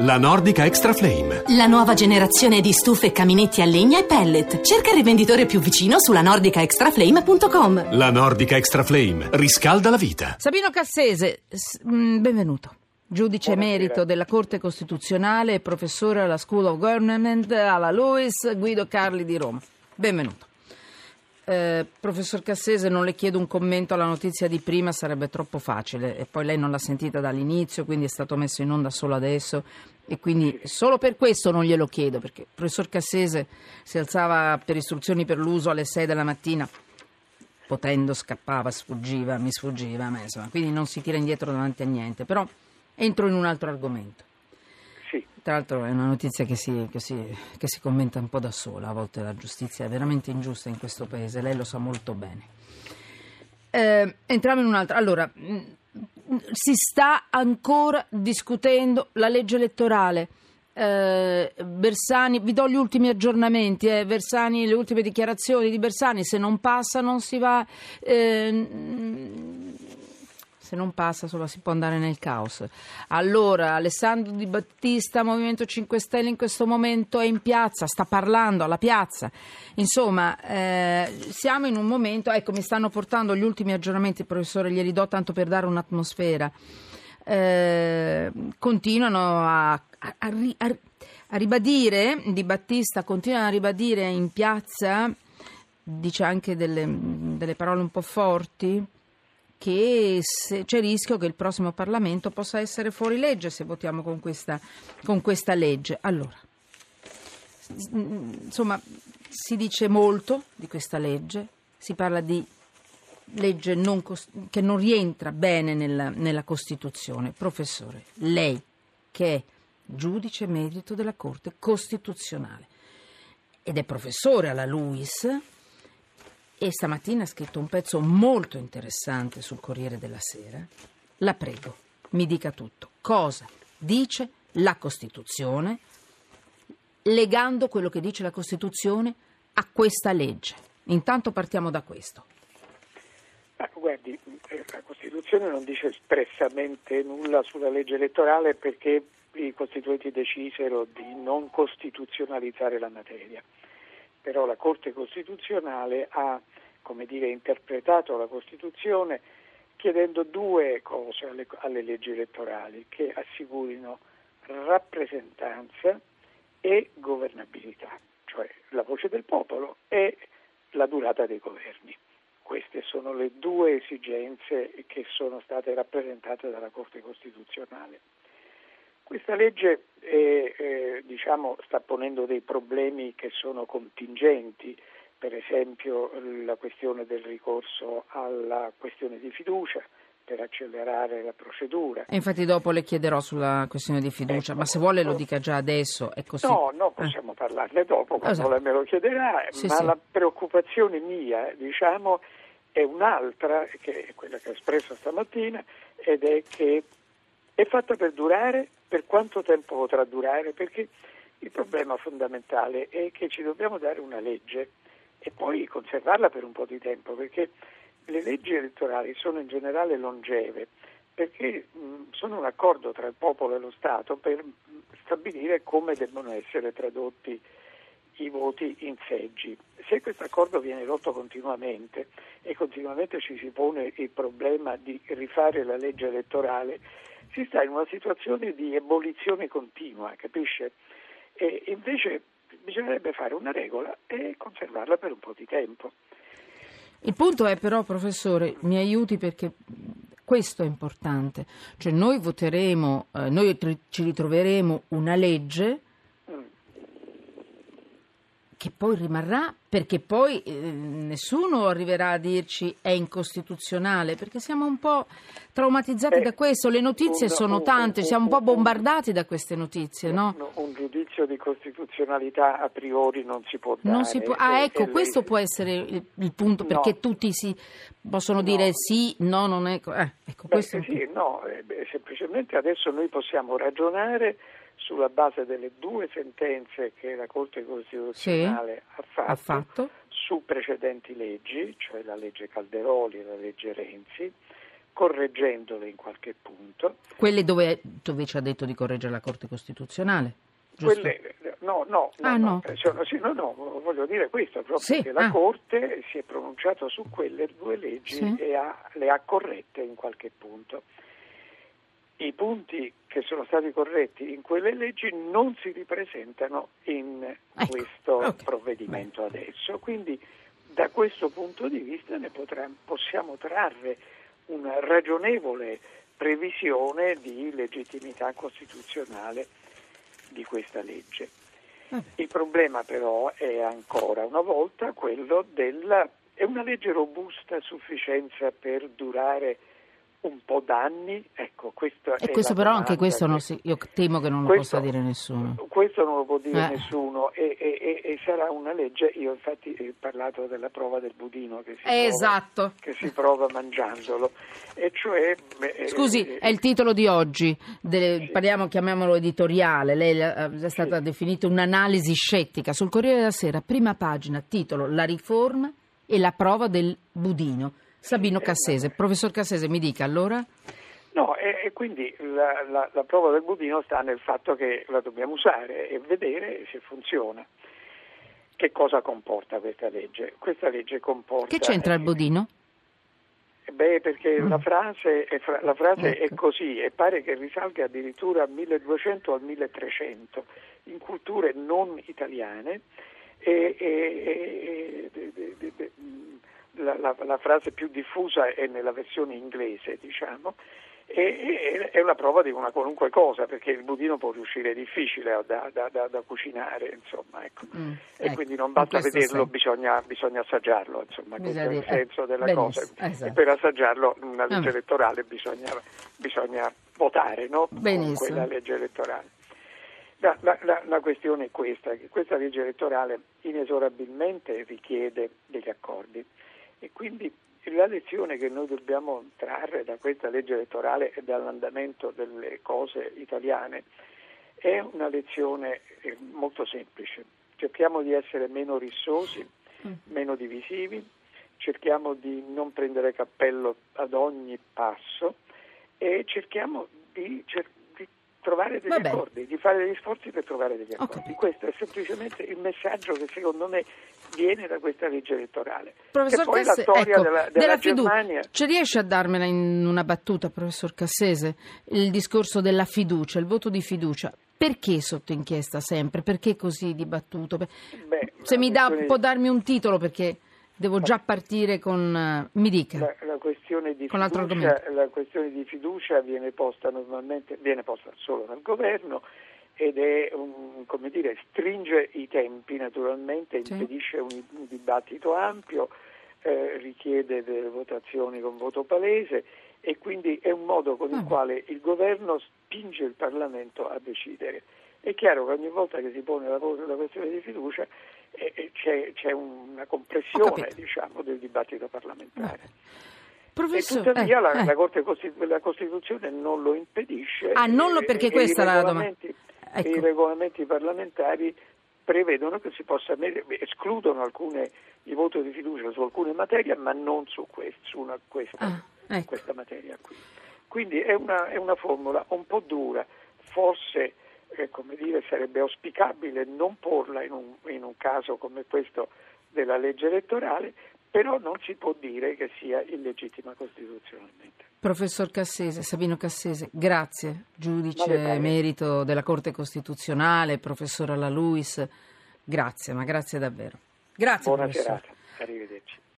La Nordica Extra Flame. La nuova generazione di stufe e caminetti a legna e pellet. Cerca il rivenditore più vicino sulla nordicaextraflame.com. La Nordica Extra Flame riscalda la vita. Sabino Cassese, mm, benvenuto. Giudice Buonasera. emerito della Corte Costituzionale e professore alla School of Government alla Lewis Guido Carli di Roma. Benvenuto. Eh, professor Cassese, non le chiedo un commento alla notizia di prima, sarebbe troppo facile. E poi lei non l'ha sentita dall'inizio, quindi è stato messo in onda solo adesso. E quindi solo per questo non glielo chiedo, perché il professor Cassese si alzava per istruzioni per l'uso alle 6 della mattina potendo scappava, sfuggiva, mi sfuggiva, ma insomma, quindi non si tira indietro davanti a niente. Però entro in un altro argomento. Sì, Tra l'altro è una notizia che si, che si- che si commenta un po' da sola, a volte la giustizia è veramente ingiusta in questo paese, lei lo sa molto bene. Eh, entriamo in un altro. Allora, mh, si sta ancora discutendo la legge elettorale. Eh, Bersani, vi do gli ultimi aggiornamenti, eh, Bersani, le ultime dichiarazioni di Bersani, se non passa non si va, eh, se non passa insomma, si può andare nel caos. Allora, Alessandro Di Battista, Movimento 5 Stelle in questo momento è in piazza, sta parlando alla piazza. Insomma, eh, siamo in un momento, ecco, mi stanno portando gli ultimi aggiornamenti, professore, glieli do tanto per dare un'atmosfera. Eh, continuano a, a- a- a ribadire, Di Battista continua a ribadire in piazza, dice anche delle, delle parole un po' forti, che c'è rischio che il prossimo Parlamento possa essere fuori legge se votiamo con questa, con questa legge. Allora, insomma, si dice molto di questa legge, si parla di legge non che non rientra bene nella, nella Costituzione. Professore, lei che è giudice merito della Corte Costituzionale ed è professore alla LUIS e stamattina ha scritto un pezzo molto interessante sul Corriere della Sera. La prego, mi dica tutto. Cosa dice la Costituzione legando quello che dice la Costituzione a questa legge? Intanto partiamo da questo. ma guardi, eh, la Costituzione non dice espressamente nulla sulla legge elettorale perché i costituenti decisero di non costituzionalizzare la materia. Però la Corte Costituzionale ha, dire, interpretato la Costituzione chiedendo due cose alle, alle leggi elettorali, che assicurino rappresentanza e governabilità, cioè la voce del popolo e la durata dei governi. Queste sono le due esigenze che sono state rappresentate dalla Corte Costituzionale. Questa legge eh, eh, diciamo, sta ponendo dei problemi che sono contingenti, per esempio la questione del ricorso alla questione di fiducia per accelerare la procedura. E infatti dopo le chiederò sulla questione di fiducia, ma se vuole lo dica già adesso. No, no, possiamo parlarne dopo quando Esatto. lei me lo chiederà, Sì, ma sì. la preoccupazione mia, diciamo, è un'altra, che è quella che ho espresso stamattina, ed è che è fatta per durare, per quanto tempo potrà durare, perché il problema fondamentale è che ci dobbiamo dare una legge e poi conservarla per un po' di tempo, perché le leggi elettorali sono in generale longeve, perché sono un accordo tra il popolo e lo Stato per stabilire come debbono essere tradotti i voti in seggi. Se questo accordo viene rotto continuamente e continuamente ci si pone il problema di rifare la legge elettorale, si sta in una situazione di ebollizione continua, capisce? E invece bisognerebbe fare una regola e conservarla per un po' di tempo. Il punto è però, professore, mi aiuti perché questo è importante. Cioè noi voteremo, eh, noi ci ritroveremo una legge. Che poi rimarrà perché poi eh, nessuno arriverà a dirci è incostituzionale perché siamo un po' traumatizzati Eh, da questo, le notizie un- sono tante, un- siamo un po' bombardati da queste notizie, no? Un, un giudizio di costituzionalità a priori non si può dare. Si può- ah, E- ecco, e questo può essere il, il punto No. perché tutti si possono dire sì, no, non è. Eh, ecco, Beh, questo sì, no, eh, semplicemente adesso noi possiamo ragionare sulla base delle due sentenze che la Corte Costituzionale ha, fatto ha fatto. su precedenti leggi, cioè la legge Calderoli e la legge Renzi, correggendole in qualche punto. Quelle dove tu invece ha detto di correggere la Corte Costituzionale? Giusto? Quelle, no, no, no, Ah, no, no. eh, sono- sì, no, no, voglio dire questo, proprio Sì, che la ah. Corte si è pronunciata su quelle due leggi Sì. e ha- le ha corrette in qualche punto. I punti che sono stati corretti in quelle leggi non si ripresentano in Ecco, questo ok. provvedimento adesso, quindi da questo punto di vista ne potrà- possiamo trarre una ragionevole previsione di legittimità costituzionale di questa legge. Il problema però è ancora una volta quello della... è una legge robusta a sufficienza per durare un po' d'anni? Ecco, questa E questo però anche questo non che- si- io temo che non lo Questo- possa dire nessuno. Questo non lo può dire Eh. nessuno e, e- e- sarà una legge, io infatti ho parlato della prova del budino che si, prova, Esatto. che si prova mangiandolo, e cioè... eh, Scusi, eh, è il titolo di oggi, delle- parliamo, chiamiamolo editoriale, lei eh, è stata definita un'analisi scettica sul Corriere della Sera, prima pagina, titolo La riforma e la prova del budino. Sabino Cassese, professor Cassese mi dica allora? No, e, e quindi la, la- la prova del budino sta nel fatto che la dobbiamo usare e vedere se funziona. Che cosa comporta questa legge? Questa legge comporta... Che c'entra il budino? Beh, perché la frase, è, la frase è Ecco. così e pare che risalga addirittura al 1200 o al 1300 in culture non italiane e, e- e- la, la- la frase più diffusa è nella versione inglese, diciamo, e, e- è una prova di una qualunque cosa perché il budino può riuscire difficile da, da- da- da cucinare, insomma, ecco. Mm, e ecco, quindi non in basta vederlo, bisogna, bisogna assaggiarlo, insomma, Bisogna questo è il eh, senso della benissimo, cosa. esatto. E per assaggiarlo una legge Vabbè. elettorale bisogna, bisogna votare no? con Benissimo. quella legge elettorale. La, la- la- la questione è questa, che questa legge elettorale inesorabilmente richiede degli accordi e quindi la lezione che noi dobbiamo trarre da questa legge elettorale e dall'andamento delle cose italiane è una lezione eh, molto semplice. Cerchiamo di essere meno rissosi, meno divisivi, cerchiamo di non prendere cappello ad ogni passo e cerchiamo di, cer- di trovare degli Va bene. accordi, di fare degli sforzi per trovare degli accordi. capito. Questo è semplicemente il messaggio che secondo me viene da questa legge elettorale. Professor che poi Cassese, la storia ecco, della, della fidu- Germania... ci riesce a darmela in una battuta, professor Cassese, il discorso della fiducia, il voto di fiducia? Perché sotto inchiesta sempre? Perché così dibattuto? Beh, Se mi questione- può darmi un titolo perché devo già partire con... eh, mi dica. La, la questione di Con l'altro fiducia, argomento. la questione di fiducia viene posta normalmente viene posta solo dal governo ed è un, come dire, stringe i tempi naturalmente, Sì. impedisce un, un dibattito ampio, eh, richiede delle votazioni con voto palese e quindi è un modo con il Vabbè. quale il governo spinge il Parlamento a decidere. È chiaro che ogni volta che si pone la, la questione di fiducia eh, eh, c'è, c'è una compressione diciamo, del dibattito parlamentare. E Professor, tuttavia eh, la, eh. la Corte Costitu- la Costituzione non lo impedisce. Ah, non lo- e- perché e questa i era la domanda. Ecco. I regolamenti parlamentari prevedono che si possa escludono alcune, il voto di fiducia su alcune materie, ma non su, quest- su una- questa, Ah, ecco. questa materia qui. Quindi è una, è una formula un po' dura, forse eh, come dire, sarebbe auspicabile non porla in un, in un caso come questo della legge elettorale, però non si può dire che sia illegittima costituzionalmente. Professor Cassese, Sabino Cassese, grazie, giudice emerito della Corte Costituzionale, professor Alla Luis, grazie, ma grazie davvero. Grazie Buona professore. serata, arrivederci.